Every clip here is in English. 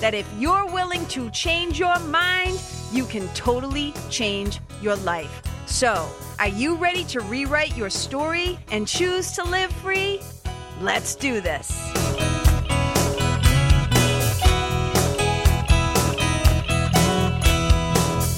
that if you're willing to change your mind, you can totally change your life. So, are you ready to rewrite your story and choose to live free? Let's do this.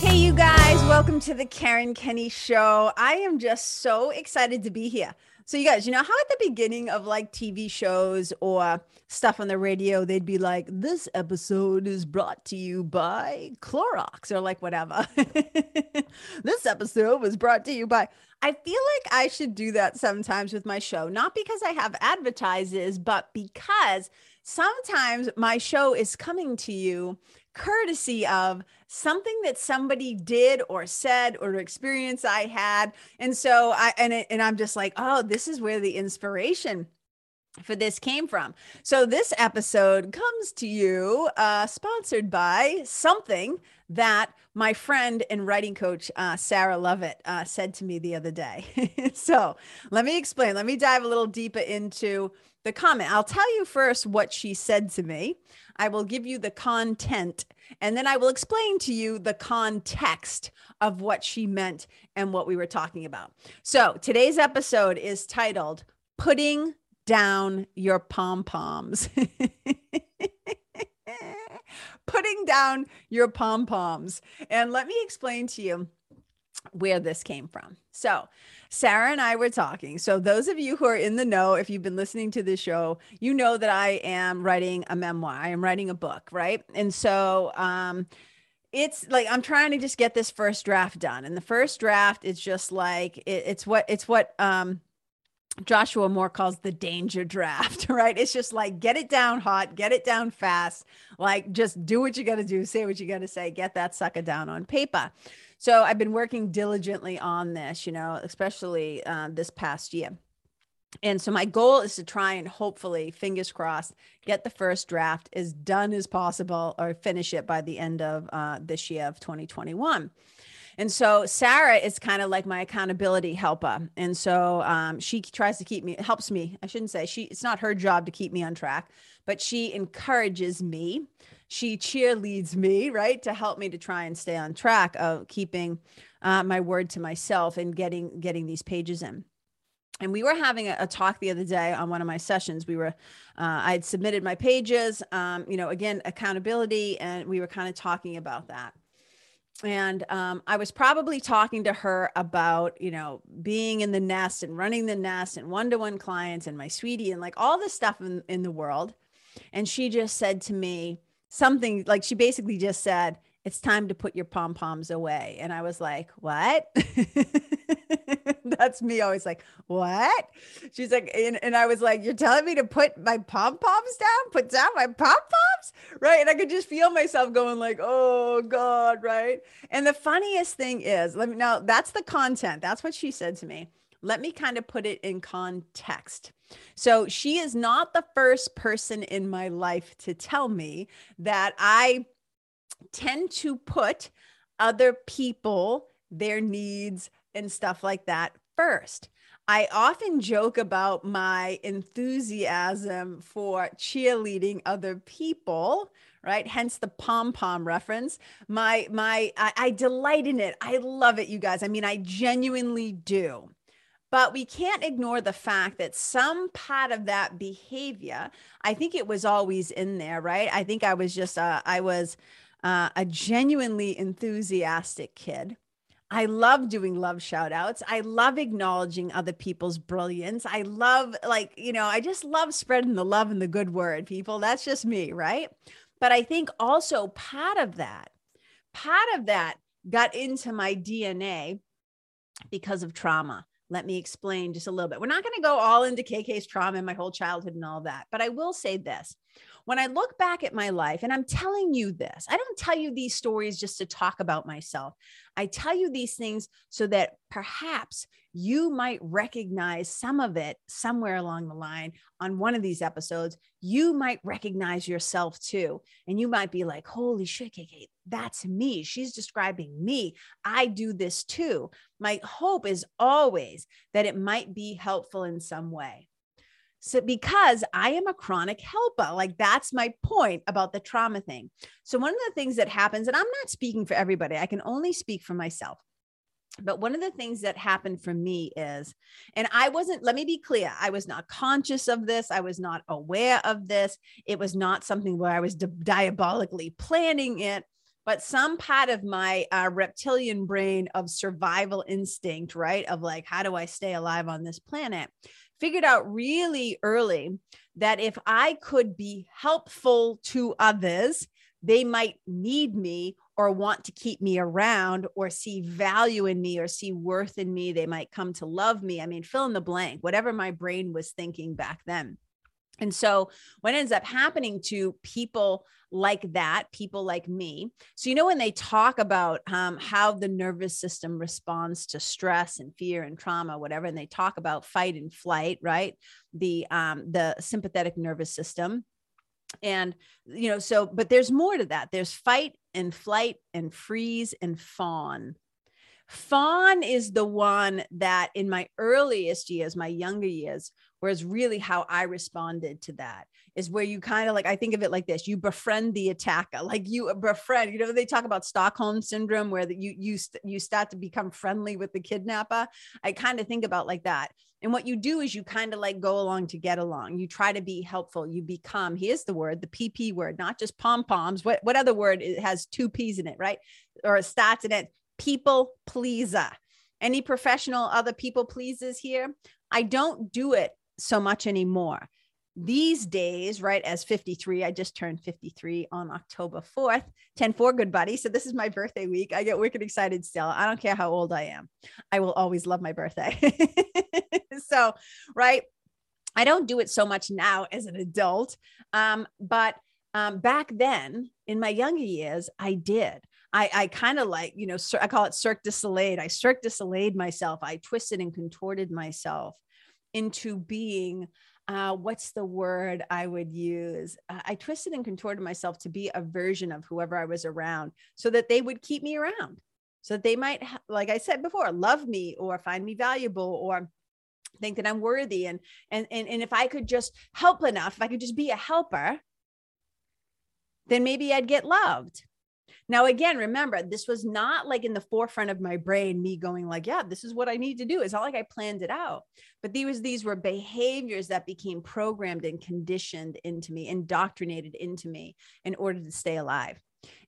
Hey, you guys, welcome to the Karen Kenney Show. I am just so excited to be here. So, you guys, you know how at the beginning of like TV shows or stuff on the radio, they'd be like, This episode is brought to you by Clorox or like whatever. this episode was brought to you by. I feel like I should do that sometimes with my show, not because I have advertisers, but because sometimes my show is coming to you courtesy of something that somebody did or said or experience I had. And so I and it, and I'm just like, "Oh, this is where the inspiration for this came from. So this episode comes to you uh, sponsored by something that my friend and writing coach uh, Sarah Lovett uh, said to me the other day. so let me explain. Let me dive a little deeper into the comment. I'll tell you first what she said to me. I will give you the content, and then I will explain to you the context of what she meant and what we were talking about. So today's episode is titled "Putting." down your pom poms. Putting down your pom poms. And let me explain to you where this came from. So, Sarah and I were talking. So, those of you who are in the know, if you've been listening to the show, you know that I am writing a memoir. I am writing a book, right? And so, um, it's like I'm trying to just get this first draft done. And the first draft is just like it, it's what it's what um Joshua Moore calls the danger draft, right? It's just like get it down hot, get it down fast, like just do what you got to do, say what you got to say, get that sucker down on paper. So I've been working diligently on this, you know, especially uh, this past year. And so my goal is to try and hopefully, fingers crossed, get the first draft as done as possible or finish it by the end of uh, this year of 2021. And so Sarah is kind of like my accountability helper. And so um, she tries to keep me, helps me. I shouldn't say she, it's not her job to keep me on track, but she encourages me. She cheerleads me, right, to help me to try and stay on track of keeping uh, my word to myself and getting getting these pages in. And we were having a, a, talk the other day on one of my sessions. We were uh, i had submitted my pages um, you know again accountability and we were kind of talking about that. And um, I was probably talking to her about, you know, being in the nest and running the nest and one to one clients and my sweetie and like all this stuff in, in the world. And she just said to me something like she basically just said, It's time to put your pom poms away. And I was like, What? That's me always like, what? She's like, and, and I was like, you're telling me to put my pom poms down, put down my pom poms, right? And I could just feel myself going like, oh God, right? And the funniest thing is, let me now that's the content. That's what she said to me. Let me kind of put it in context. So she is not the first person in my life to tell me that I tend to put other people, their needs, and stuff like that first. I often joke about my enthusiasm for cheerleading other people, right? Hence the pom pom reference. My my I, I delight in it. I love it, you guys. I mean, I genuinely do. But we can't ignore the fact that some part of that behavior, I think it was always in there, right? I think I was just uh, I was uh, a genuinely enthusiastic kid I love doing love shout outs. I love acknowledging other people's brilliance. I love, like, you know, I just love spreading the love and the good word, people. That's just me, right? But I think also part of that, part of that got into my DNA because of trauma. Let me explain just a little bit. We're not going to go all into KK's trauma and my whole childhood and all that, but I will say this. when I look back at my life, and I'm telling you this, I don't tell you these stories just to talk about myself. I tell you these things so that perhaps you might recognize some of it somewhere along the line on one of these episodes. You might recognize yourself too. And you might be like, holy shit, KK, that's me. She's describing me. I do this too. My hope is always that it might be helpful in some way. So, because I am a chronic helper, like that's my point about the trauma thing. So, one of the things that happens, and I'm not speaking for everybody, I can only speak for myself. But one of the things that happened for me is, and I wasn't, let me be clear, I was not conscious of this. I was not aware of this. It was not something where I was di- diabolically planning it but some part of my uh, reptilian brain of survival instinct, right? Of like, how do I stay alive on this planet? figured out really early that if I could be helpful to others, they might need me or want to keep me around or see value in me or see worth in me. They might come to love me. I mean, fill in the blank, whatever my brain was thinking back then. And so, what ends up happening to people like that, people like me, so you know, when they talk about um, how the nervous system responds to stress and fear and trauma, whatever, and they talk about fight and flight, right? The um, the sympathetic nervous system, and you know, so but there's more to that. There's fight and flight and freeze and fawn. Fawn is the one that in my earliest years, my younger years, Whereas really how I responded to that is where you kind of like, I think of it like this, you befriend the attacker, like you befriend, you know, they talk about Stockholm syndrome where you, you, you start to become friendly with the kidnapper. I kind of think about like that. And what you do is you kind of like go along to get along. You try to be helpful. You become, here's the word, the PP word, not just pom poms. What, what other word it has two P's in it, right? Or starts in it, people pleaser. Any professional other people pleases here? I don't do it so much anymore. These days, right, as 53, I just turned 53 on October 4th, 10 4, good buddy. So this is my birthday week. I get wicked excited still. I don't care how old I am. I will always love my birthday. so, right, I don't do it so much now as an adult. Um, but um, back then in my younger years, I did. I, I kind of like, you know, I call it Cirque du Soleil. I Cirque du Soleil myself. I twisted and contorted myself into being uh, what's the word I would use? Uh, I twisted and contorted myself to be a version of whoever I was around so that they would keep me around. So that they might, like I said before, love me or find me valuable or think that I'm worthy. And, and, and, and if I could just help enough, if I could just be a helper, then maybe I'd get loved. Now, again, remember, this was not like in the forefront of my brain, me going like, yeah, this is what I need to do. It's not like I planned it out, but these, these were behaviors that became programmed and conditioned into me, indoctrinated into me in order to stay alive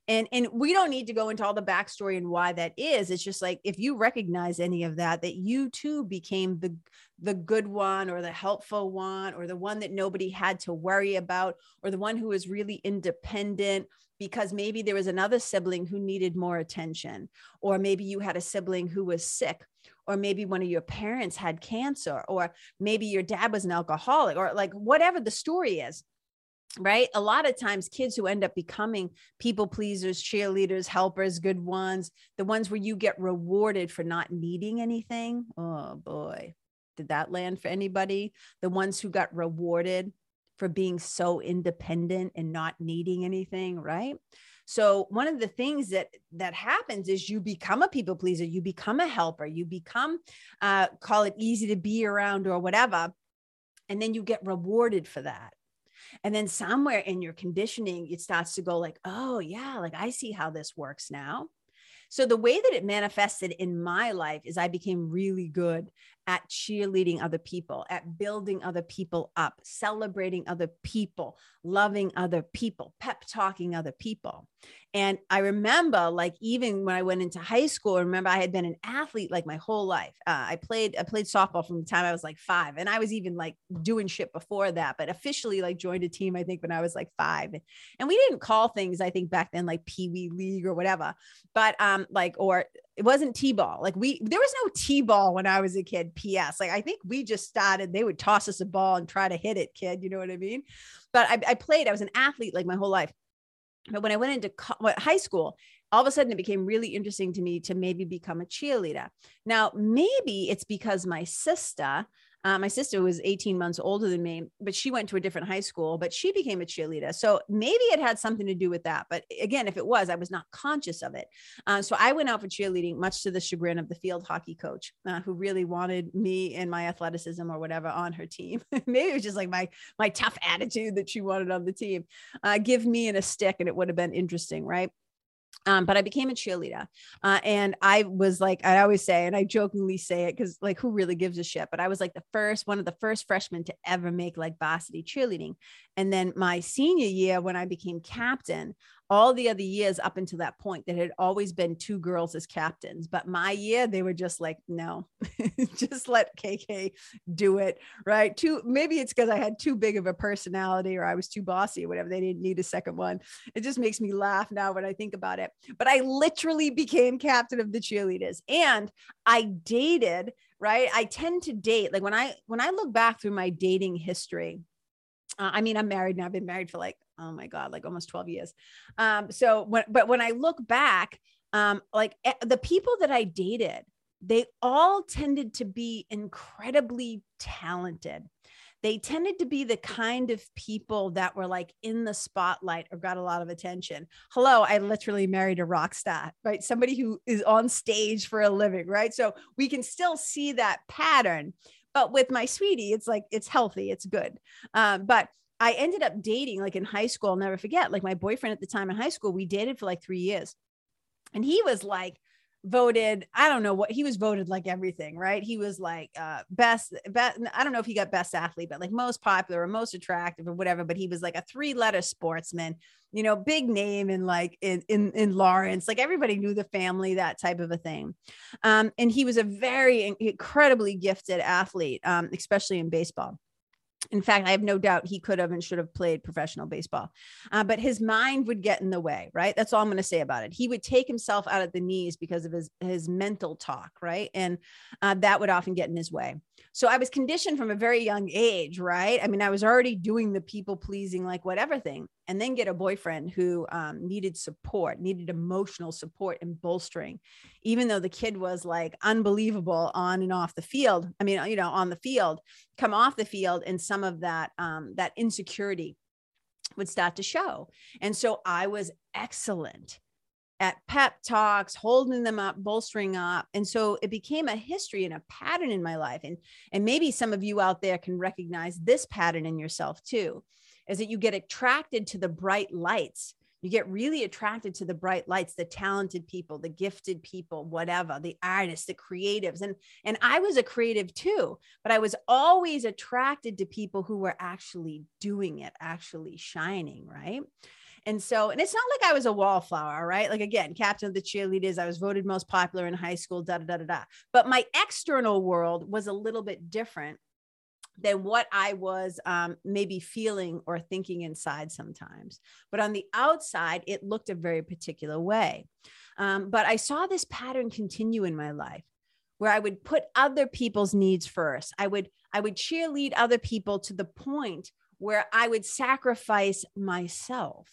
and and we don't need to go into all the backstory and why that is it's just like if you recognize any of that that you too became the the good one or the helpful one or the one that nobody had to worry about or the one who was really independent because maybe there was another sibling who needed more attention or maybe you had a sibling who was sick or maybe one of your parents had cancer or maybe your dad was an alcoholic or like whatever the story is right? A lot of times, kids who end up becoming people pleasers, cheerleaders, helpers, good ones, the ones where you get rewarded for not needing anything. Oh boy, did that land for anybody? The ones who got rewarded for being so independent and not needing anything, right? So one of the things that that happens is you become a people pleaser, you become a helper, you become uh, call it easy to be around or whatever, and then you get rewarded for that and then somewhere in your conditioning it starts to go like oh yeah like i see how this works now so the way that it manifested in my life is I became really good at cheerleading other people, at building other people up, celebrating other people, loving other people, pep talking other people. And I remember, like, even when I went into high school, I remember I had been an athlete like my whole life. Uh, I played, I played softball from the time I was like five, and I was even like doing shit before that, but officially like joined a team, I think, when I was like five. And we didn't call things, I think, back then like Pee Wee League or whatever, but um, like, or it wasn't t-ball like we there was no t-ball when i was a kid ps like i think we just started they would toss us a ball and try to hit it kid you know what i mean but i, I played i was an athlete like my whole life but when i went into co- high school all of a sudden it became really interesting to me to maybe become a cheerleader. Now maybe it's because my sister uh, my sister was 18 months older than me, but she went to a different high school, but she became a cheerleader. So maybe it had something to do with that. But again, if it was, I was not conscious of it. Uh, so I went out for cheerleading, much to the chagrin of the field hockey coach, uh, who really wanted me and my athleticism or whatever on her team. maybe it was just like my my tough attitude that she wanted on the team. Uh, give me and a stick, and it would have been interesting, right? Um, but I became a cheerleader. Uh, and I was like, I always say, and I jokingly say it because, like, who really gives a shit? But I was like the first, one of the first freshmen to ever make like varsity cheerleading. And then my senior year, when I became captain, all the other years up until that point, there had always been two girls as captains. But my year, they were just like, no, just let KK do it. Right. Too, maybe it's because I had too big of a personality or I was too bossy or whatever. They didn't need a second one. It just makes me laugh now when I think about it. But I literally became captain of the cheerleaders and I dated, right? I tend to date like when I, when I look back through my dating history, uh, I mean, I'm married now. I've been married for like, oh my God, like almost 12 years. Um, so when, but when I look back, um, like eh, the people that I dated, they all tended to be incredibly talented. They tended to be the kind of people that were like in the spotlight or got a lot of attention. Hello, I literally married a rock star, right? Somebody who is on stage for a living, right? So we can still see that pattern but with my sweetie, it's like it's healthy, it's good. Um, but I ended up dating like in high school. I'll never forget. Like my boyfriend at the time in high school, we dated for like three years, and he was like voted i don't know what he was voted like everything right he was like uh best best i don't know if he got best athlete but like most popular or most attractive or whatever but he was like a three letter sportsman you know big name in like in, in in lawrence like everybody knew the family that type of a thing um and he was a very incredibly gifted athlete um especially in baseball in fact, I have no doubt he could have and should have played professional baseball, uh, but his mind would get in the way, right? That's all I'm going to say about it. He would take himself out of the knees because of his his mental talk, right? And uh, that would often get in his way. So I was conditioned from a very young age, right? I mean, I was already doing the people pleasing, like whatever thing, and then get a boyfriend who um, needed support, needed emotional support and bolstering, even though the kid was like unbelievable on and off the field. I mean, you know, on the field, come off the field, and some of that um, that insecurity would start to show. And so I was excellent at pep talks, holding them up, bolstering up. And so it became a history and a pattern in my life. And, and maybe some of you out there can recognize this pattern in yourself too, is that you get attracted to the bright lights. You get really attracted to the bright lights, the talented people, the gifted people, whatever, the artists, the creatives. And, and I was a creative too, but I was always attracted to people who were actually doing it, actually shining, right? And so, and it's not like I was a wallflower, right? Like again, captain of the cheerleaders, I was voted most popular in high school, da da da da da. But my external world was a little bit different than what I was um, maybe feeling or thinking inside sometimes. But on the outside, it looked a very particular way. Um, but I saw this pattern continue in my life where I would put other people's needs first. I would I would cheerlead other people to the point where I would sacrifice myself.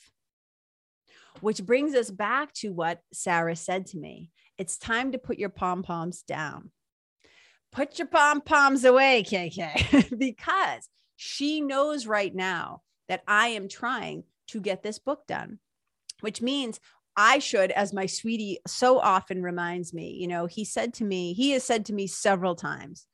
Which brings us back to what Sarah said to me. It's time to put your pom poms down. Put your pom poms away, KK, because she knows right now that I am trying to get this book done, which means I should, as my sweetie so often reminds me, you know, he said to me, he has said to me several times,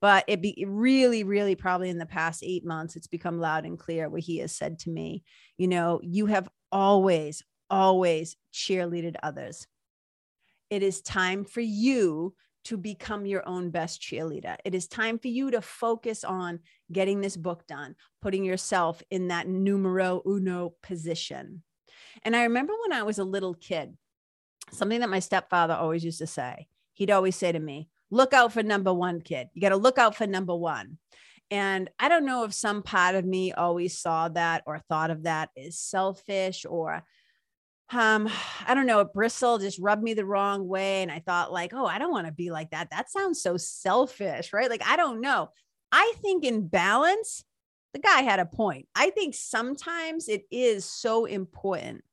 but it be really, really probably in the past eight months, it's become loud and clear what he has said to me. You know, you have always, always cheerleaded others. It is time for you to become your own best cheerleader. It is time for you to focus on getting this book done, putting yourself in that numero uno position. And I remember when I was a little kid, something that my stepfather always used to say. He'd always say to me, Look out for number one, kid. You got to look out for number one. And I don't know if some part of me always saw that or thought of that as selfish or um i don't know bristle just rubbed me the wrong way and i thought like oh i don't want to be like that. That sounds so selfish right? Like i don't know. I think in balance the guy had a point. I think sometimes it is so important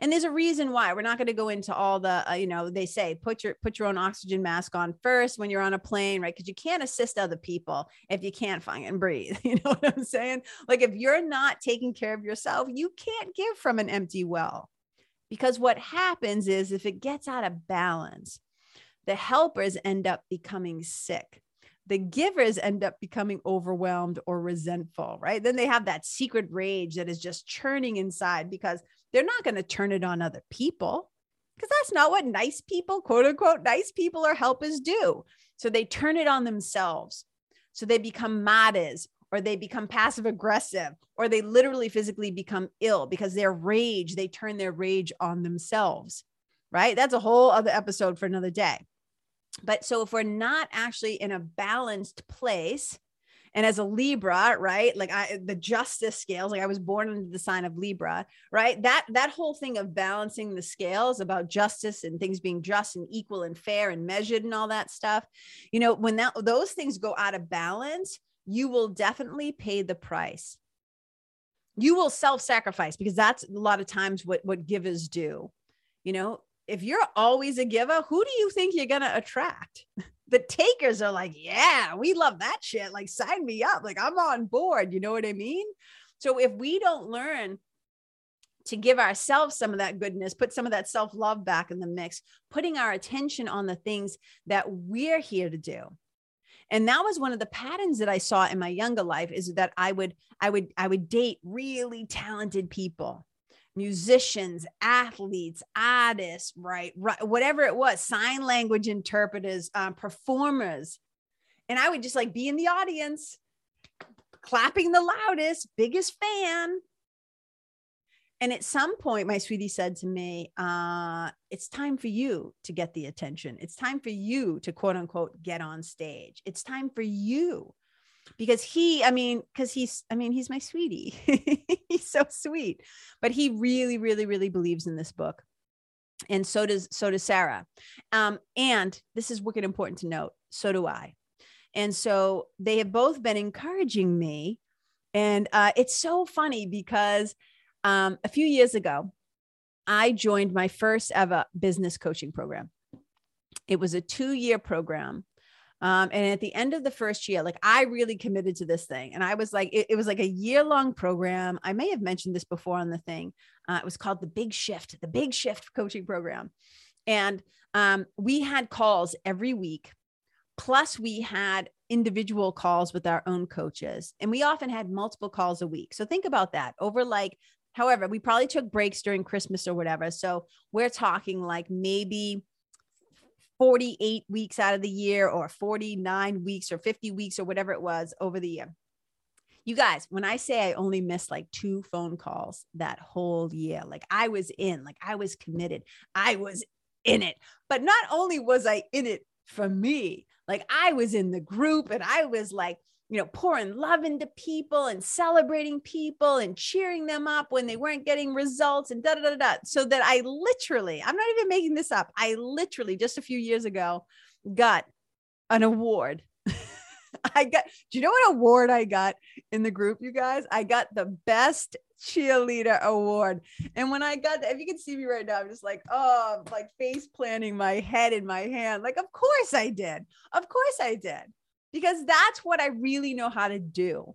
and there's a reason why. We're not going to go into all the uh, you know they say put your put your own oxygen mask on first when you're on a plane right? Because you can't assist other people if you can't find and breathe you know what i'm saying? Like if you're not taking care of yourself you can't give from an empty well because what happens is if it gets out of balance the helpers end up becoming sick the givers end up becoming overwhelmed or resentful, right? Then they have that secret rage that is just churning inside because they're not going to turn it on other people because that's not what nice people, quote unquote, nice people or helpers do. So they turn it on themselves. So they become martyrs or they become passive aggressive or they literally physically become ill because their rage, they turn their rage on themselves, right? That's a whole other episode for another day. But so if we're not actually in a balanced place, and as a libra right like i the justice scales like i was born under the sign of libra right that that whole thing of balancing the scales about justice and things being just and equal and fair and measured and all that stuff you know when that those things go out of balance you will definitely pay the price you will self-sacrifice because that's a lot of times what what givers do you know if you're always a giver who do you think you're going to attract the takers are like, yeah, we love that shit. Like, sign me up. Like, I'm on board. You know what I mean? So if we don't learn to give ourselves some of that goodness, put some of that self love back in the mix, putting our attention on the things that we're here to do. And that was one of the patterns that I saw in my younger life is that I would, I would, I would date really talented people musicians, athletes, artists, right, right, whatever it was, sign language interpreters, um, performers. And I would just like be in the audience, clapping the loudest, biggest fan. And at some point, my sweetie said to me, uh, It's time for you to get the attention. It's time for you to quote unquote get on stage. It's time for you because he, I mean, because he's, I mean, he's my sweetie. he's so sweet, but he really, really, really believes in this book. And so does, so does Sarah. Um, and this is wicked important to note. So do I. And so they have both been encouraging me. And uh, it's so funny because um, a few years ago, I joined my first ever business coaching program. It was a two year program um, and at the end of the first year, like I really committed to this thing. And I was like, it, it was like a year long program. I may have mentioned this before on the thing. Uh, it was called the Big Shift, the Big Shift coaching program. And um, we had calls every week. Plus, we had individual calls with our own coaches. And we often had multiple calls a week. So think about that over like, however, we probably took breaks during Christmas or whatever. So we're talking like maybe 48 weeks out of the year or 49 weeks or 50 weeks or whatever it was over the year. You guys, when I say I only missed like two phone calls that whole year, like I was in, like I was committed, I was in it. But not only was I in it for me, like I was in the group and I was like, you know, pouring love into people and celebrating people and cheering them up when they weren't getting results and da da da da. So that I literally, I'm not even making this up. I literally just a few years ago got an award. I got, do you know what award I got in the group, you guys? I got the best cheerleader award. And when I got that, if you can see me right now, I'm just like, oh, like face planting my head in my hand. Like, of course I did. Of course I did because that's what I really know how to do.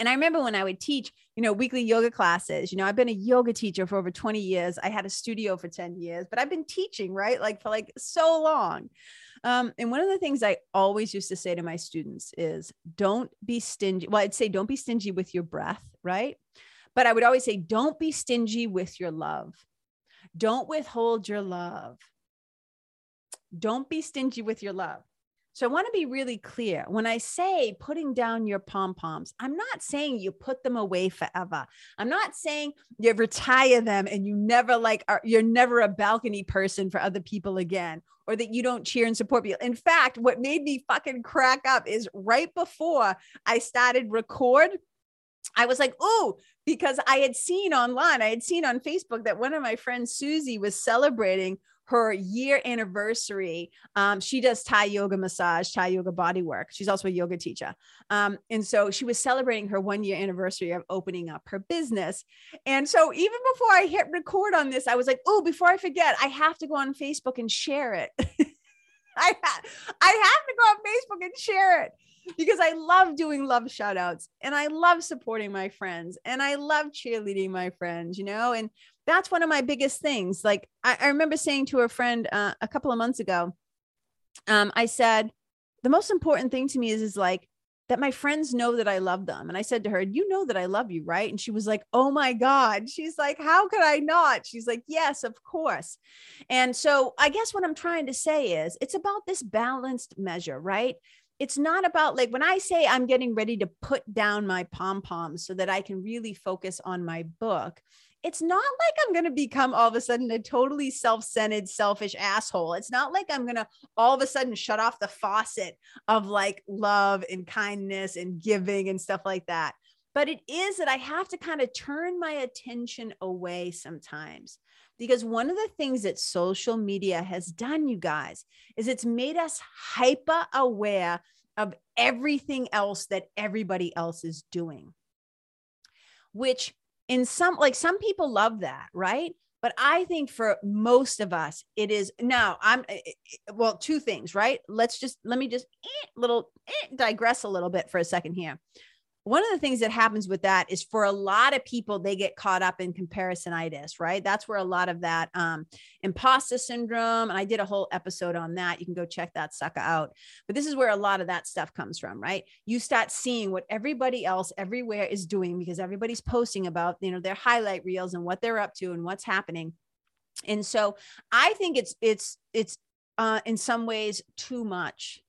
And I remember when I would teach, you know, weekly yoga classes, you know, I've been a yoga teacher for over 20 years. I had a studio for 10 years, but I've been teaching, right? Like for like so long. Um, and one of the things I always used to say to my students is don't be stingy. Well, I'd say don't be stingy with your breath, right? But I would always say don't be stingy with your love. Don't withhold your love. Don't be stingy with your love. So I want to be really clear. When I say putting down your pom poms, I'm not saying you put them away forever. I'm not saying you retire them and you never like are, you're never a balcony person for other people again or that you don't cheer and support people. In fact, what made me fucking crack up is right before I started record I was like, oh, because I had seen online, I had seen on Facebook that one of my friends, Susie, was celebrating her year anniversary. Um, she does Thai yoga massage, Thai yoga body work. She's also a yoga teacher. Um, and so she was celebrating her one year anniversary of opening up her business. And so even before I hit record on this, I was like, oh, before I forget, I have to go on Facebook and share it. I, ha- I have to go on Facebook and share it because I love doing love shout outs and I love supporting my friends and I love cheerleading my friends, you know, and that's one of my biggest things. Like I, I remember saying to a friend uh, a couple of months ago, um, I said, the most important thing to me is, is like that my friends know that I love them. And I said to her, You know that I love you, right? And she was like, Oh my God. She's like, How could I not? She's like, Yes, of course. And so I guess what I'm trying to say is it's about this balanced measure, right? it's not about like when I say I'm getting ready to put down my pom poms so that I can really focus on my book. It's not like I'm going to become all of a sudden a totally self centered, selfish asshole. It's not like I'm going to all of a sudden shut off the faucet of like love and kindness and giving and stuff like that. But it is that I have to kind of turn my attention away sometimes because one of the things that social media has done, you guys, is it's made us hyper aware of everything else that everybody else is doing. Which, in some, like some people love that, right? But I think for most of us, it is now. I'm eh, eh, well, two things, right? Let's just let me just eh, little eh, digress a little bit for a second here one of the things that happens with that is for a lot of people they get caught up in comparisonitis right? That's where a lot of that um, imposter syndrome and i did a whole episode on that. You can go check that sucker out. But this is where a lot of that stuff comes from right? You start seeing what everybody else everywhere is doing because everybody's posting about you know their highlight reels and what they're up to and what's happening. And so i think it's it's it's uh, in some ways too much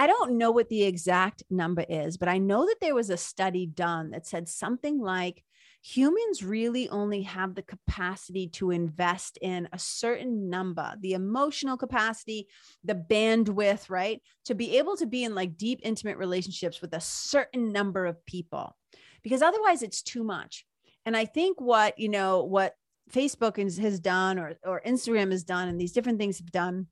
I don't know what the exact number is, but I know that there was a study done that said something like humans really only have the capacity to invest in a certain number, the emotional capacity, the bandwidth, right? To be able to be in like deep, intimate relationships with a certain number of people, because otherwise it's too much. And I think what, you know, what Facebook has done or, or Instagram has done and these different things have done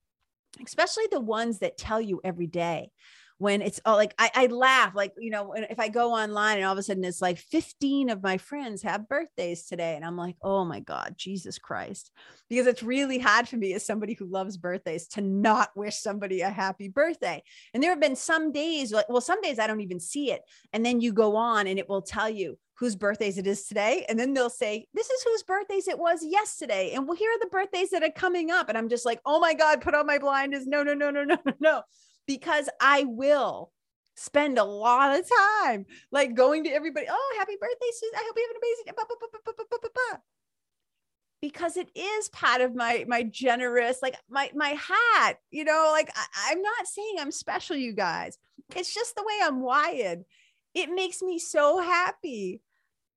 especially the ones that tell you every day when it's all like I, I laugh like you know if i go online and all of a sudden it's like 15 of my friends have birthdays today and i'm like oh my god jesus christ because it's really hard for me as somebody who loves birthdays to not wish somebody a happy birthday and there have been some days like well some days i don't even see it and then you go on and it will tell you whose birthdays it is today. And then they'll say, This is whose birthdays it was yesterday. And well, here are the birthdays that are coming up. And I'm just like, Oh my God, put on my blinders. No, no, no, no, no, no, no. Because I will spend a lot of time like going to everybody. Oh, happy birthday, Susan. I hope you have an amazing because it is part of my my generous like my my hat you know like I, i'm not saying i'm special you guys it's just the way i'm wired it makes me so happy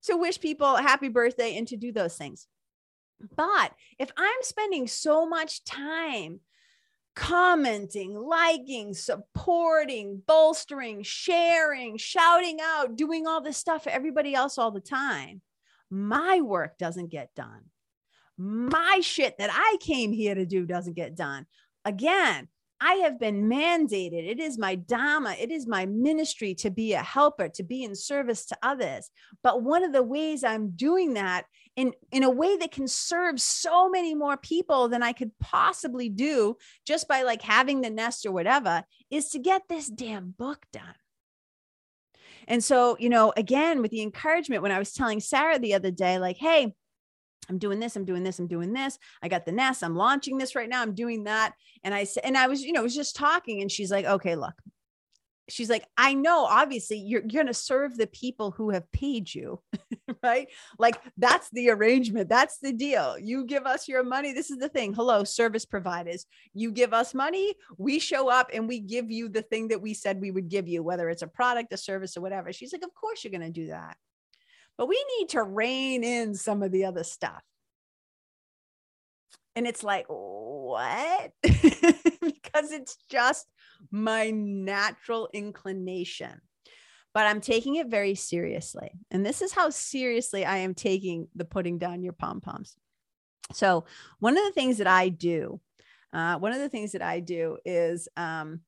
to wish people a happy birthday and to do those things. But if I'm spending so much time commenting, liking, supporting, bolstering, sharing, shouting out, doing all this stuff for everybody else all the time, my work doesn't get done. My shit that I came here to do doesn't get done. Again, I have been mandated. It is my Dharma. It is my ministry to be a helper, to be in service to others. But one of the ways I'm doing that in, in a way that can serve so many more people than I could possibly do just by like having the nest or whatever is to get this damn book done. And so, you know, again, with the encouragement, when I was telling Sarah the other day, like, hey, I'm doing this, I'm doing this, I'm doing this. I got the nest, I'm launching this right now, I'm doing that. And I said, and I was, you know, was just talking, and she's like, okay, look, she's like, I know, obviously, you're, you're going to serve the people who have paid you, right? Like, that's the arrangement. That's the deal. You give us your money. This is the thing. Hello, service providers. You give us money, we show up and we give you the thing that we said we would give you, whether it's a product, a service, or whatever. She's like, Of course, you're going to do that but we need to rein in some of the other stuff. And it's like, what? because it's just my natural inclination. but I'm taking it very seriously. And this is how seriously I am taking the putting down your pom poms. So, one of the things that I do, uh, one of the things that I do is um,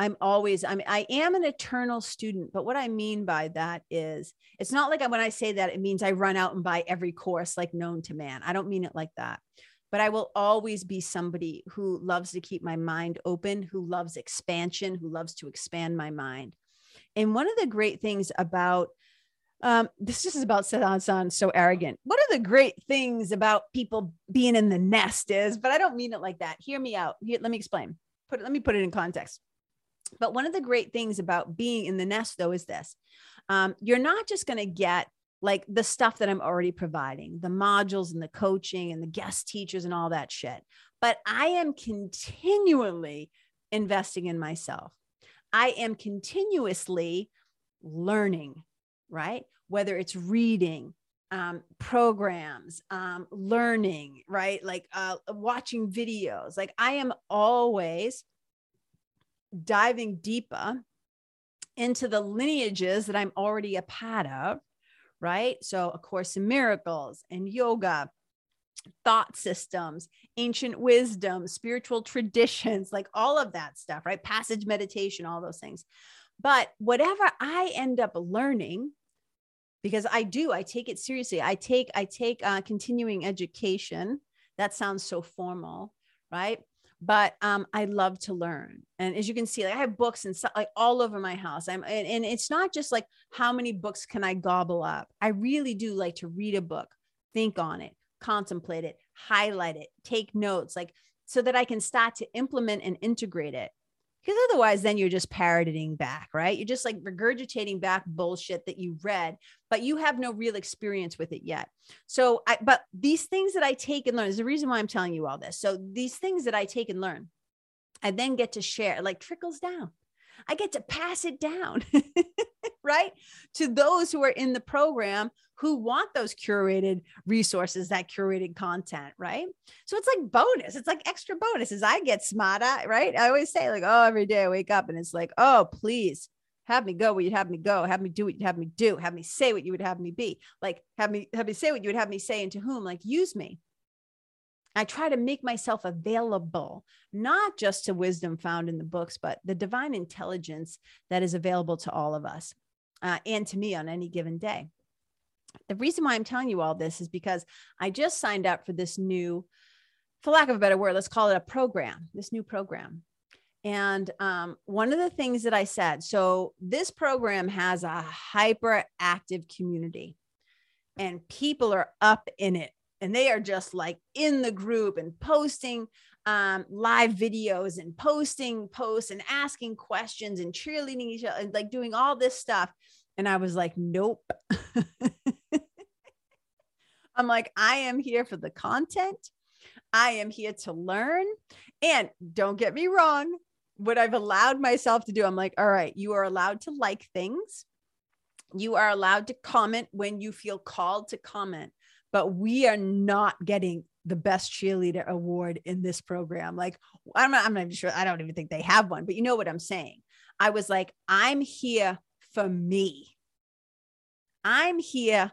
I'm always, I mean, I am an eternal student, but what I mean by that is it's not like when I say that, it means I run out and buy every course like known to man. I don't mean it like that. But I will always be somebody who loves to keep my mind open, who loves expansion, who loves to expand my mind. And one of the great things about um, this just is about sound so arrogant. One of the great things about people being in the nest is, but I don't mean it like that. Hear me out. Here, let me explain. Put it, let me put it in context. But one of the great things about being in the nest, though, is this um, you're not just going to get like the stuff that I'm already providing, the modules and the coaching and the guest teachers and all that shit, but I am continually investing in myself. I am continuously learning, right? Whether it's reading, um, programs, um, learning, right? Like uh, watching videos. Like I am always diving deeper into the lineages that I'm already a part of, right? So, A Course in Miracles and yoga, thought systems, ancient wisdom, spiritual traditions, like all of that stuff, right? Passage meditation, all those things. But whatever I end up learning, because I do, I take it seriously. I take, I take uh, continuing education. That sounds so formal, right? But um, I love to learn. And as you can see, like I have books and stuff like all over my house. I'm and, and it's not just like how many books can I gobble up. I really do like to read a book, think on it, contemplate it, highlight it, take notes, like so that I can start to implement and integrate it because otherwise then you're just parroting back right? You're just like regurgitating back bullshit that you read but you have no real experience with it yet. So i but these things that i take and learn is the reason why i'm telling you all this. So these things that i take and learn i then get to share like trickles down I get to pass it down, right? To those who are in the program who want those curated resources, that curated content, right? So it's like bonus. It's like extra bonuses. I get smarter, right? I always say, like, oh, every day I wake up and it's like, oh, please have me go where you'd have me go, have me do what you'd have me do, have me say what you would have me be, like have me have me say what you would have me say and to whom, like use me. I try to make myself available, not just to wisdom found in the books, but the divine intelligence that is available to all of us uh, and to me on any given day. The reason why I'm telling you all this is because I just signed up for this new, for lack of a better word, let's call it a program, this new program. And um, one of the things that I said so, this program has a hyperactive community, and people are up in it and they are just like in the group and posting um, live videos and posting posts and asking questions and cheerleading each other and like doing all this stuff. And I was like, nope. I'm like, I am here for the content. I am here to learn. And don't get me wrong, what I've allowed myself to do, I'm like, all right, you are allowed to like things. You are allowed to comment when you feel called to comment but we are not getting the best cheerleader award in this program. Like, I'm not, I'm not even sure. I don't even think they have one, but you know what I'm saying. I was like, I'm here for me. I'm here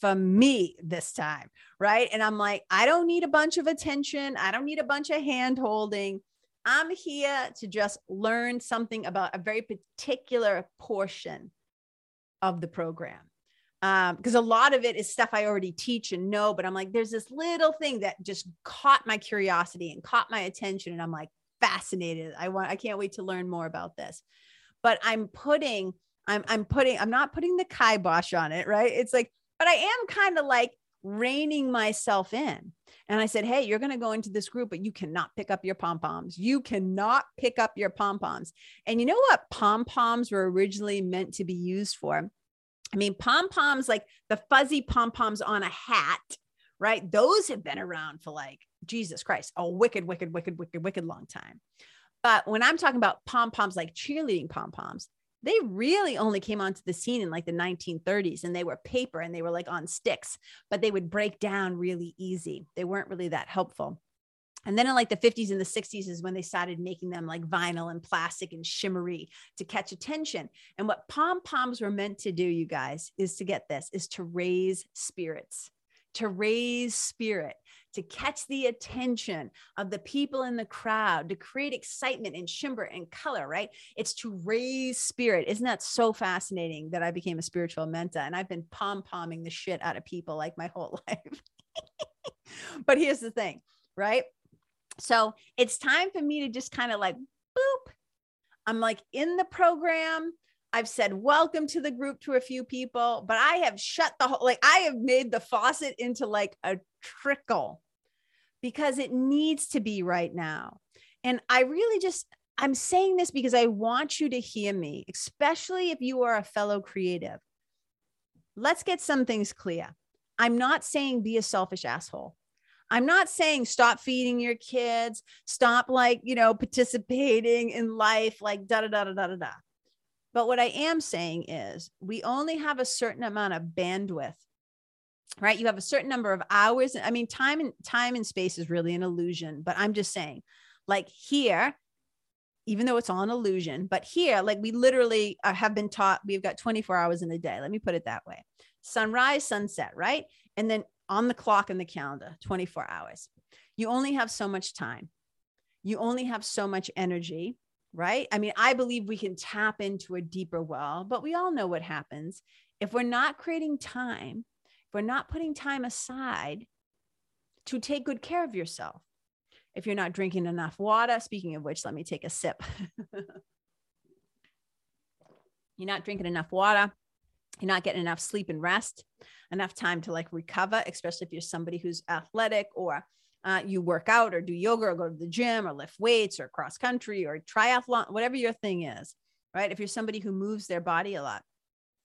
for me this time. Right. And I'm like, I don't need a bunch of attention. I don't need a bunch of hand holding. I'm here to just learn something about a very particular portion of the program um because a lot of it is stuff i already teach and know but i'm like there's this little thing that just caught my curiosity and caught my attention and i'm like fascinated. I want i can't wait to learn more about this. But i'm putting i'm i'm putting i'm not putting the kibosh on it right? It's like but i am kind of like reining myself in. And i said hey you're going to go into this group but you cannot pick up your pom poms you cannot pick up your pom poms and you know what pom poms were originally meant to be used for I mean, pom poms, like the fuzzy pom poms on a hat, right? Those have been around for like, Jesus Christ, a wicked, wicked, wicked, wicked, wicked long time. But when I'm talking about pom poms, like cheerleading pom poms, they really only came onto the scene in like the 1930s and they were paper and they were like on sticks, but they would break down really easy. They weren't really that helpful. And then in like the 50s and the 60s is when they started making them like vinyl and plastic and shimmery to catch attention. And what pom poms were meant to do, you guys, is to get this, is to raise spirits, to raise spirit, to catch the attention of the people in the crowd, to create excitement and shimmer and color, right? It's to raise spirit. Isn't that so fascinating that I became a spiritual mentor and I've been pom pomming the shit out of people like my whole life? but here's the thing, right? So it's time for me to just kind of like boop. I'm like in the program. I've said welcome to the group to a few people, but I have shut the whole like I have made the faucet into like a trickle because it needs to be right now. And I really just I'm saying this because I want you to hear me, especially if you are a fellow creative. Let's get some things clear. I'm not saying be a selfish asshole. I'm not saying stop feeding your kids, stop like, you know, participating in life, like da da da da da da da. But what I am saying is we only have a certain amount of bandwidth right? You have a certain number of hours. I mean time and time and space is really an illusion but i'm just saying like here even though it's all an illusion but here like we literally uh, have been taught we've got 24 hours in a day. Let me put it that way. Sunrise sunset right? And then on the clock in the calendar 24 hours. You only have so much time. You only have so much energy, right? I mean, I believe we can tap into a deeper well, but we all know what happens. If we're not creating time, if we're not putting time aside to take good care of yourself, if you're not drinking enough water, speaking of which, let me take a sip. you're not drinking enough water, you're not getting enough sleep and rest, enough time to like recover, especially if you're somebody who's athletic or uh, you work out or do yoga or go to the gym or lift weights or cross country or triathlon, whatever your thing is, right? If you're somebody who moves their body a lot.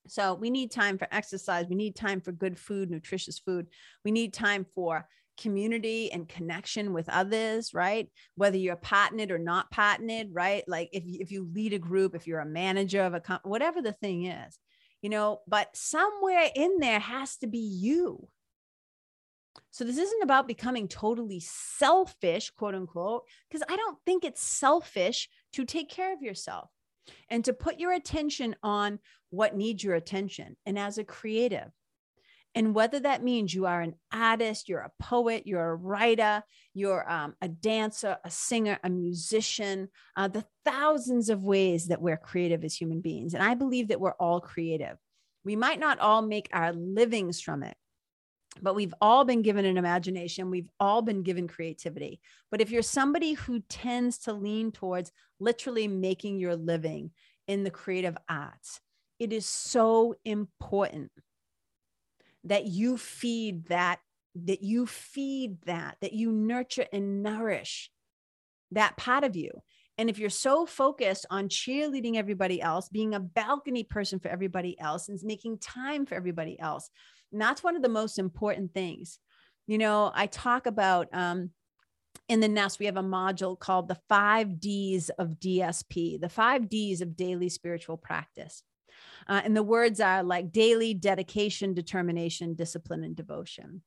So we need time for exercise. We need time for good food, nutritious food. We need time for community and connection with others, right? Whether you're partnered or not partnered, right? Like if, if you lead a group, if you're a manager of a company, whatever the thing is, you know, but somewhere in there has to be you. So this isn't about becoming totally selfish, quote unquote, because I don't think it's selfish to take care of yourself and to put your attention on what needs your attention. And as a creative, and whether that means you are an artist, you're a poet, you're a writer, you're um, a dancer, a singer, a musician, uh, the thousands of ways that we're creative as human beings. And I believe that we're all creative. We might not all make our livings from it, but we've all been given an imagination. We've all been given creativity. But if you're somebody who tends to lean towards literally making your living in the creative arts, it is so important that you feed that that you feed that that you nurture and nourish that part of you. And if you're so focused on cheerleading everybody else being a balcony person for everybody else and making time for everybody else and that's one of the most important things. You know i talk about um, in the nest we have a module called the five d's of dsp the five d's of daily spiritual practice uh, and the words are like daily dedication, determination, discipline, and devotion.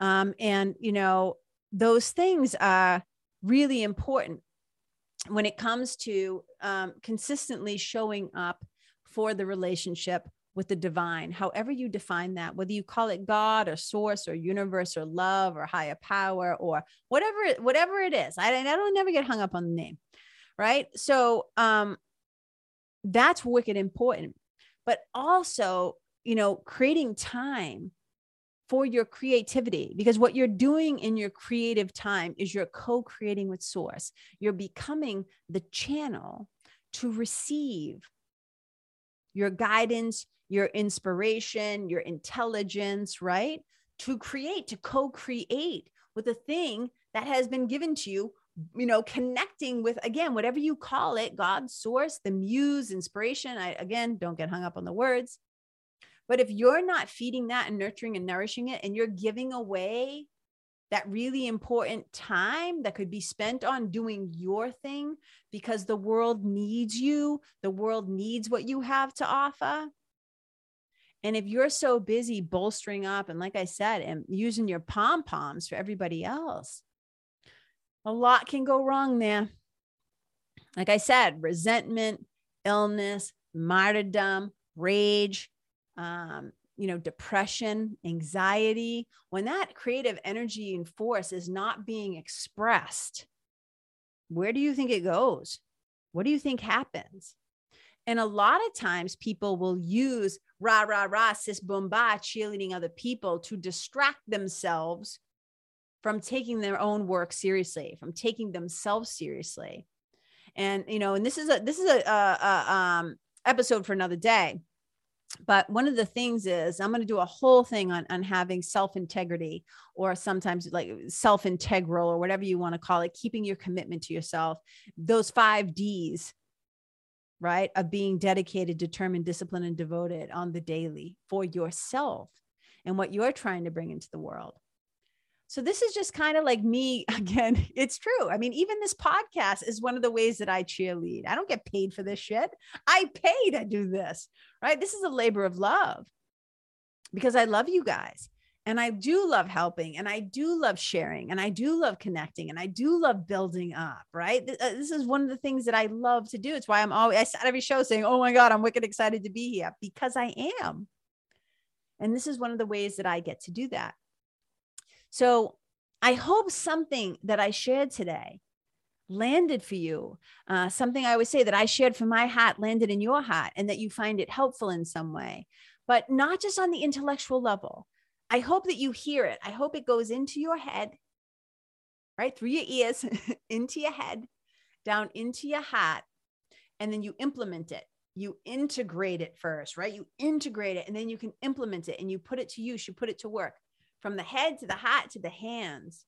Um, and, you know, those things are really important when it comes to um, consistently showing up for the relationship with the divine, however you define that, whether you call it God or source or universe or love or higher power or whatever, whatever it is. I, I don't never get hung up on the name. Right. So um, that's wicked important but also, you know, creating time for your creativity because what you're doing in your creative time is you're co-creating with source. You're becoming the channel to receive your guidance your inspiration your intelligence right? To create to co-create with a thing that has been given to you you know connecting with again whatever you call it god source the muse inspiration i again don't get hung up on the words. But if you're not feeding that and nurturing and nourishing it and you're giving away that really important time that could be spent on doing your thing because the world needs you the world needs what you have to offer. And if you're so busy bolstering up and like i said and using your pom poms for everybody else A lot can go wrong there. Like I said, resentment, illness, martyrdom, rage, um, you know, depression, anxiety, when that creative energy and force is not being expressed, where do you think it goes? What do you think happens? And a lot of times people will use rah, rah, rah, sis, boom, bah, cheerleading other people to distract themselves from taking their own work seriously, from taking themselves seriously. And, you know, and this is a, this is a, a, a um, episode for another day. But one of the things is I'm going to do a whole thing on, on having self integrity or sometimes like self integral or whatever you want to call it, keeping your commitment to yourself. Those five D's right? Of being dedicated, determined, disciplined, and devoted on the daily for yourself and what you're trying to bring into the world. So, this is just kind of like me again. It's true. I mean, even this podcast is one of the ways that I cheerlead. I don't get paid for this shit. I pay to do this, right? This is a labor of love because I love you guys and I do love helping and I do love sharing and I do love connecting and I do love building up, right? Uh, this is one of the things that I love to do. It's why I'm always, start every show saying, Oh my God, I'm wicked excited to be here because I am. And this is one of the ways that I get to do that. So I hope something that I shared today landed for you. Uh, something I always say that I shared from my hat landed in your hat and that you find it helpful in some way, but not just on the intellectual level I hope that you hear it. I hope it goes into your head, right? Through your ears, into your head, down into your heart, and then you implement it. You integrate it first, right? You integrate it and then you can implement it and you put it to use, you put it to work from the head to the heart to the hands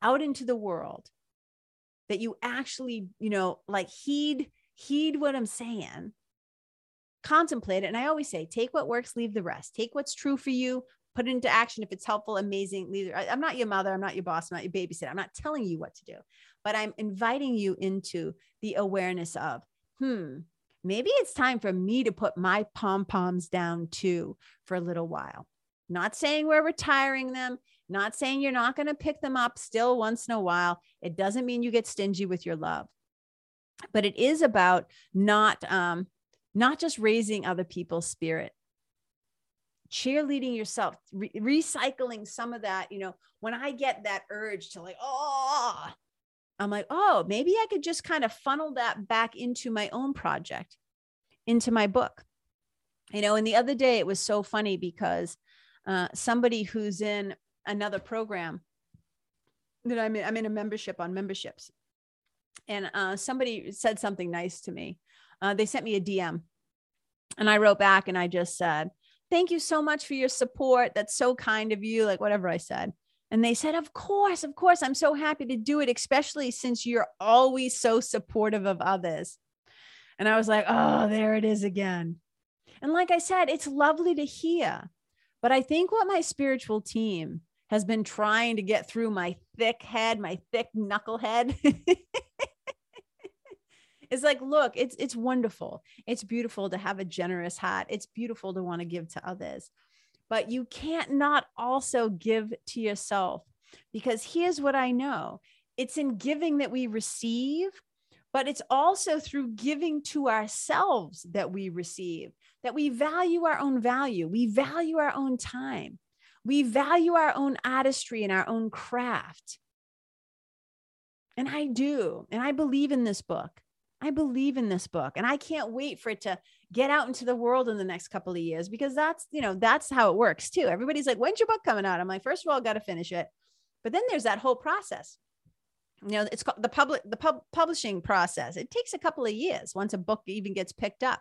out into the world that you actually, you know, like heed heed what I'm saying contemplate it. And I always say, take what works, leave the rest. Take what's true for you, put it into action. If it's helpful, amazing. I'm not your mother. I'm not your boss. I'm not your babysitter. I'm not telling you what to do, but I'm inviting you into the awareness of, hmm, maybe it's time for me to put my pom poms down too for a little while. Not saying we're retiring them, not saying you're not going to pick them up still once in a while. It doesn't mean you get stingy with your love, but it is about not, um, not just raising other people's spirit cheerleading yourself, re- recycling some of that. You know, when I get that urge to like, oh, I'm like, oh, maybe I could just kind of funnel that back into my own project, into my book. You know, and the other day it was so funny because uh, somebody who's in another program that I'm in, I'm in a membership on memberships. And uh, somebody said something nice to me. Uh, they sent me a DM and I wrote back and I just said, thank you so much for your support. That's so kind of you. Like, whatever I said. And they said, Of course, of course, I'm so happy to do it, especially since you're always so supportive of others. And I was like, Oh, there it is again. And like I said, it's lovely to hear. But I think what my spiritual team has been trying to get through my thick head, my thick knucklehead, is like, look, it's it's wonderful. It's beautiful to have a generous heart. It's beautiful to want to give to others. But you can't not also give to yourself because here's what I know. It's in giving that we receive, but it's also through giving to ourselves that we receive, that we value our own value. We value our own time. We value our own artistry and our own craft. And I do. And I believe in this book. I believe in this book and I can't wait for it to get out into the world in the next couple of years because that's, you know, that's how it works too. Everybody's like, when's your book coming out? I'm like, first of all, got to finish it. But then there's that whole process. You know, it's called the public, the pub- publishing process. It takes a couple of years once a book even gets picked up.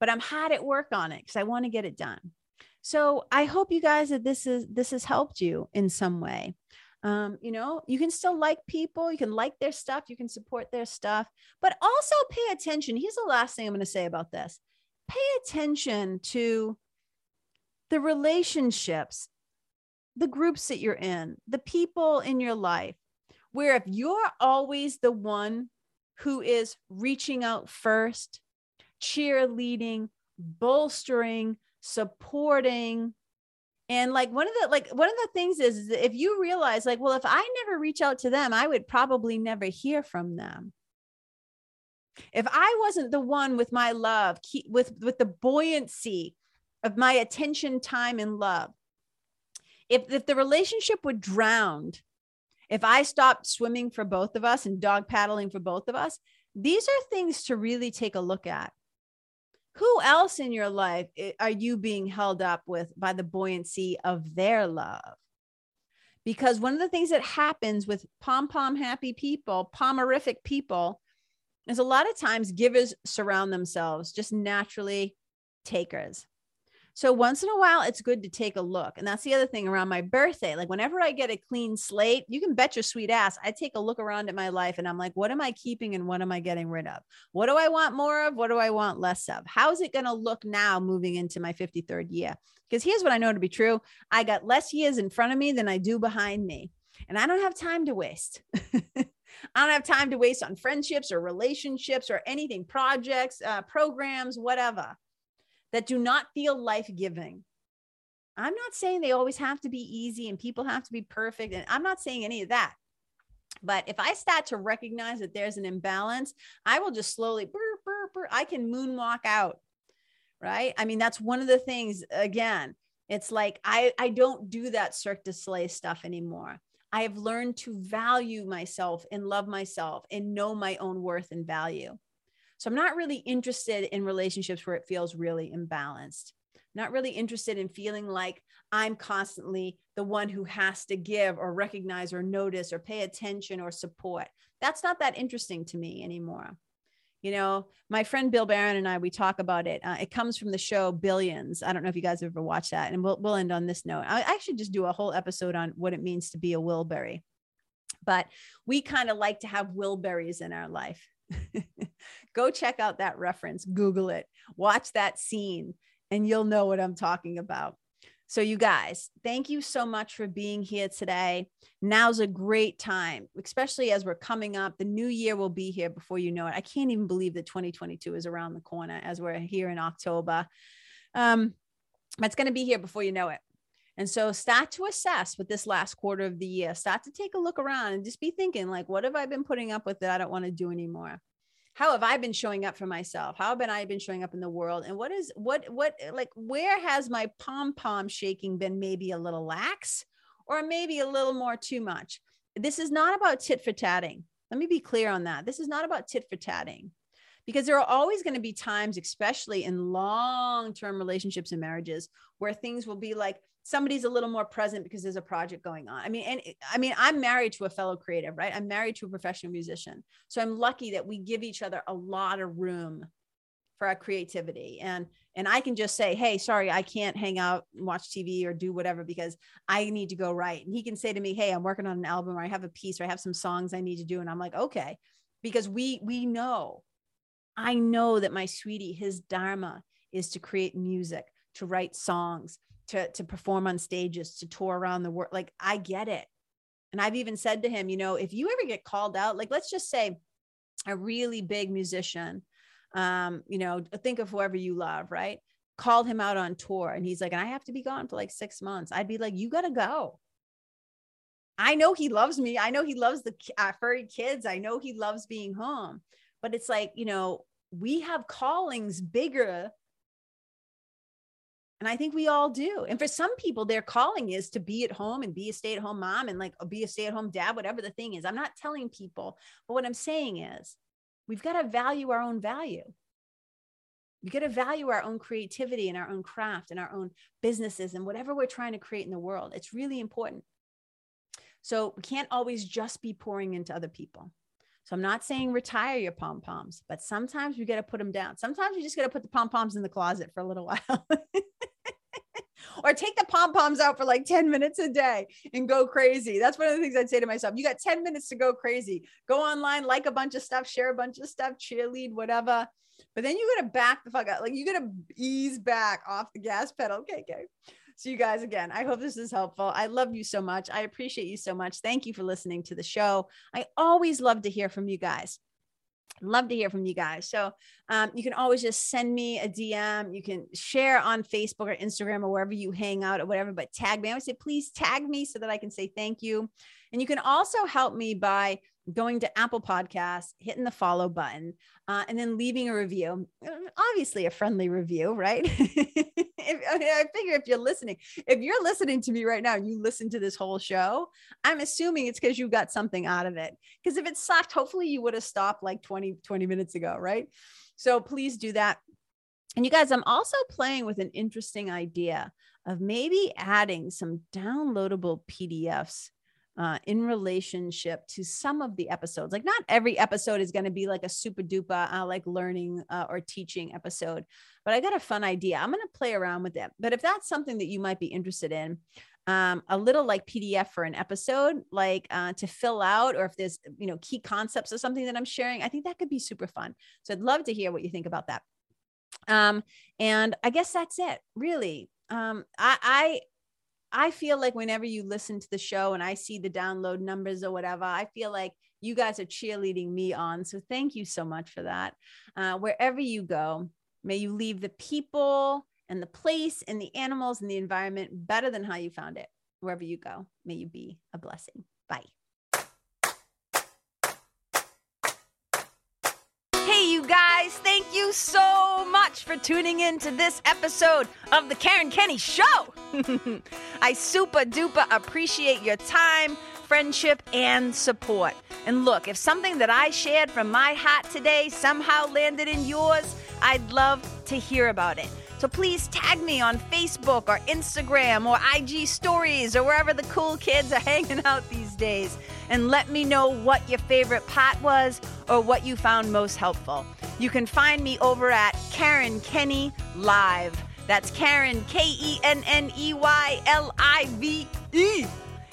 But I'm hard at work on it because I want to get it done. So I hope you guys that this is this has helped you in some way um, you know you can still like people you can like their stuff you can support their stuff but also pay attention here's the last thing i'm going to say about this pay attention to the relationships the groups that you're in the people in your life where if you're always the one who is reaching out first cheerleading bolstering supporting And like one of the like one of the things is, is if you realize like, well, if I never reach out to them, I would probably never hear from them. If I wasn't the one with my love, with with the buoyancy of my attention, time, and love, if if the relationship would drown, if I stopped swimming for both of us and dog paddling for both of us, these are things to really take a look at who else in your life are you being held up with by the buoyancy of their love? Because one of the things that happens with pom pom happy people, pomerific people, is a lot of times givers surround themselves just naturally takers. So once in a while, it's good to take a look. And that's the other thing around my birthday. Like whenever I get a clean slate, you can bet your sweet ass. I take a look around at my life and I'm like, what am I keeping and what am I getting rid of? What do I want more of? What do I want less of? How's it going to look now moving into my 53rd year? Because here's what I know to be true I got less years in front of me than I do behind me. And I don't have time to waste. I don't have time to waste on friendships or relationships or anything, projects, uh, programs, whatever that do not feel life giving. I'm not saying they always have to be easy and people have to be perfect. And I'm not saying any of that. But if I start to recognize that there's an imbalance, I will just slowly, burr, burr, burr, I can moonwalk out. Right. I mean, that's one of the things, again, it's like I, I don't do that Cirque du Soleil stuff anymore. I have learned to value myself and love myself and know my own worth and value. So I'm not really interested in relationships where it feels really imbalanced. not really interested in feeling like I'm constantly the one who has to give or recognize or notice or pay attention or support. That's not that interesting to me anymore. You know, my friend Bill Barron and I, we talk about it. Uh, it comes from the show Billions. I don't know if you guys have ever watched that. And we'll, we'll end on this note. I actually just do a whole episode on what it means to be a Wilbury. But we kind of like to have Wilburys in our life. Go check out that reference, Google it, watch that scene, and you'll know what I'm talking about. So, you guys, thank you so much for being here today. Now's a great time, especially as we're coming up. The new year will be here before you know it. I can't even believe that 2022 is around the corner as we're here in October. Um, it's going to be here before you know it. And so start to assess with this last quarter of the year. Start to take a look around and just be thinking, like, what have I been putting up with that I don't want to do anymore? How have I been showing up for myself? How have I been showing up in the world? And what is what what eh, like where has my pom pom shaking been maybe a little lax or maybe a little more too much? This is not about tit for tatting. Let me be clear on that. This is not about tit for tatting because there are always going to be times, especially in long term relationships and marriages, where things will be like, somebody's a little more present because there's a project going on. I mean, and I mean, I'm married to a fellow creative, right? I'm married to a professional musician. So I'm lucky that we give each other a lot of room for our creativity. And and I can just say, hey, sorry, I can't hang out and watch TV or do whatever because I need to go write. And he can say to me, hey, I'm working on an album or I have a piece or I have some songs I need to do. And I'm like, okay, because we we know, I know that my sweetie, his dharma is to create music, to write songs, to to perform on stages, to tour around the world. Like I get it. And I've even said to him, you know, if you ever get called out, like let's just say a really big musician, um, you know, think of whoever you love, right? Called him out on tour and he's like, and I have to be gone for like six months. I'd be like, you got to go. I know he loves me. I know he loves the uh, furry kids. I know he loves being home. But it's like, you know, we have callings bigger and I think we all do. And for some people, their calling is to be at home and be a stay at home mom and like be a stay at home dad, whatever the thing is. I'm not telling people, but what I'm saying is we've got to value our own value. We got to value our own creativity and our own craft and our own businesses and whatever we're trying to create in the world. It's really important. So we can't always just be pouring into other people. So I'm not saying retire your pom poms, but sometimes you got to put them down. Sometimes you just got to put the pom poms in the closet for a little while. or take the pom poms out for like 10 minutes a day and go crazy. That's one of the things I'd say to myself. You got 10 minutes to go crazy. Go online, like a bunch of stuff, share a bunch of stuff, cheerlead, whatever. But then you got to back the fuck out. Like you got to ease back off the gas pedal. Okay, okay. So, you guys, again, I hope this is helpful. I love you so much. I appreciate you so much. Thank you for listening to the show. I always love to hear from you guys. love to hear from you guys. So um, you can always just send me a DM. You can share on Facebook or Instagram or wherever you hang out or whatever, but tag me. I would say, please tag me so that I can say thank you. And you can also help me by going to Apple Podcasts, hitting the follow button, uh, and then leaving a review. Obviously, a friendly review, right? if, I figure if you're listening, if you're listening to me right now and you listen to this whole show, I'm assuming it's because you got something out of it. Because if it sucked, hopefully you would have stopped like 20, 20 minutes ago, right? So please do that. And you guys, I'm also playing with an interesting idea of maybe adding some downloadable PDFs uh, in relationship to some of the episodes. Like, not every episode is going to be like a super duper, uh, like learning uh, or teaching episode, but I got a fun idea. I'm going to play around with it. But if that's something that you might be interested in, um, a little like PDF for an episode, like uh, to fill out, or if there's you know key concepts or something that I'm sharing, I think that could be super fun. So I'd love to hear what you think about that. Um, and I guess that's it, really. Um, I, I I feel like whenever you listen to the show and I see the download numbers or whatever, I feel like you guys are cheerleading me on. So thank you so much for that. Uh, wherever you go, may you leave the people and the place and the animals and the environment better than how you found it. Wherever you go, may you be a blessing. Bye. Hey, you guys, thank you so much for tuning in to this episode of The Karen Kenney Show. I super duper appreciate your time, friendship, and support. And look, if something that I shared from my heart today somehow landed in yours, I'd love to hear about it. So please tag me on Facebook or Instagram or IG stories or wherever the cool kids are hanging out these days and let me know what your favorite part was or what you found most helpful. You can find me over at Karen Kenney Live. That's Karen, K E N N E Y L I V E.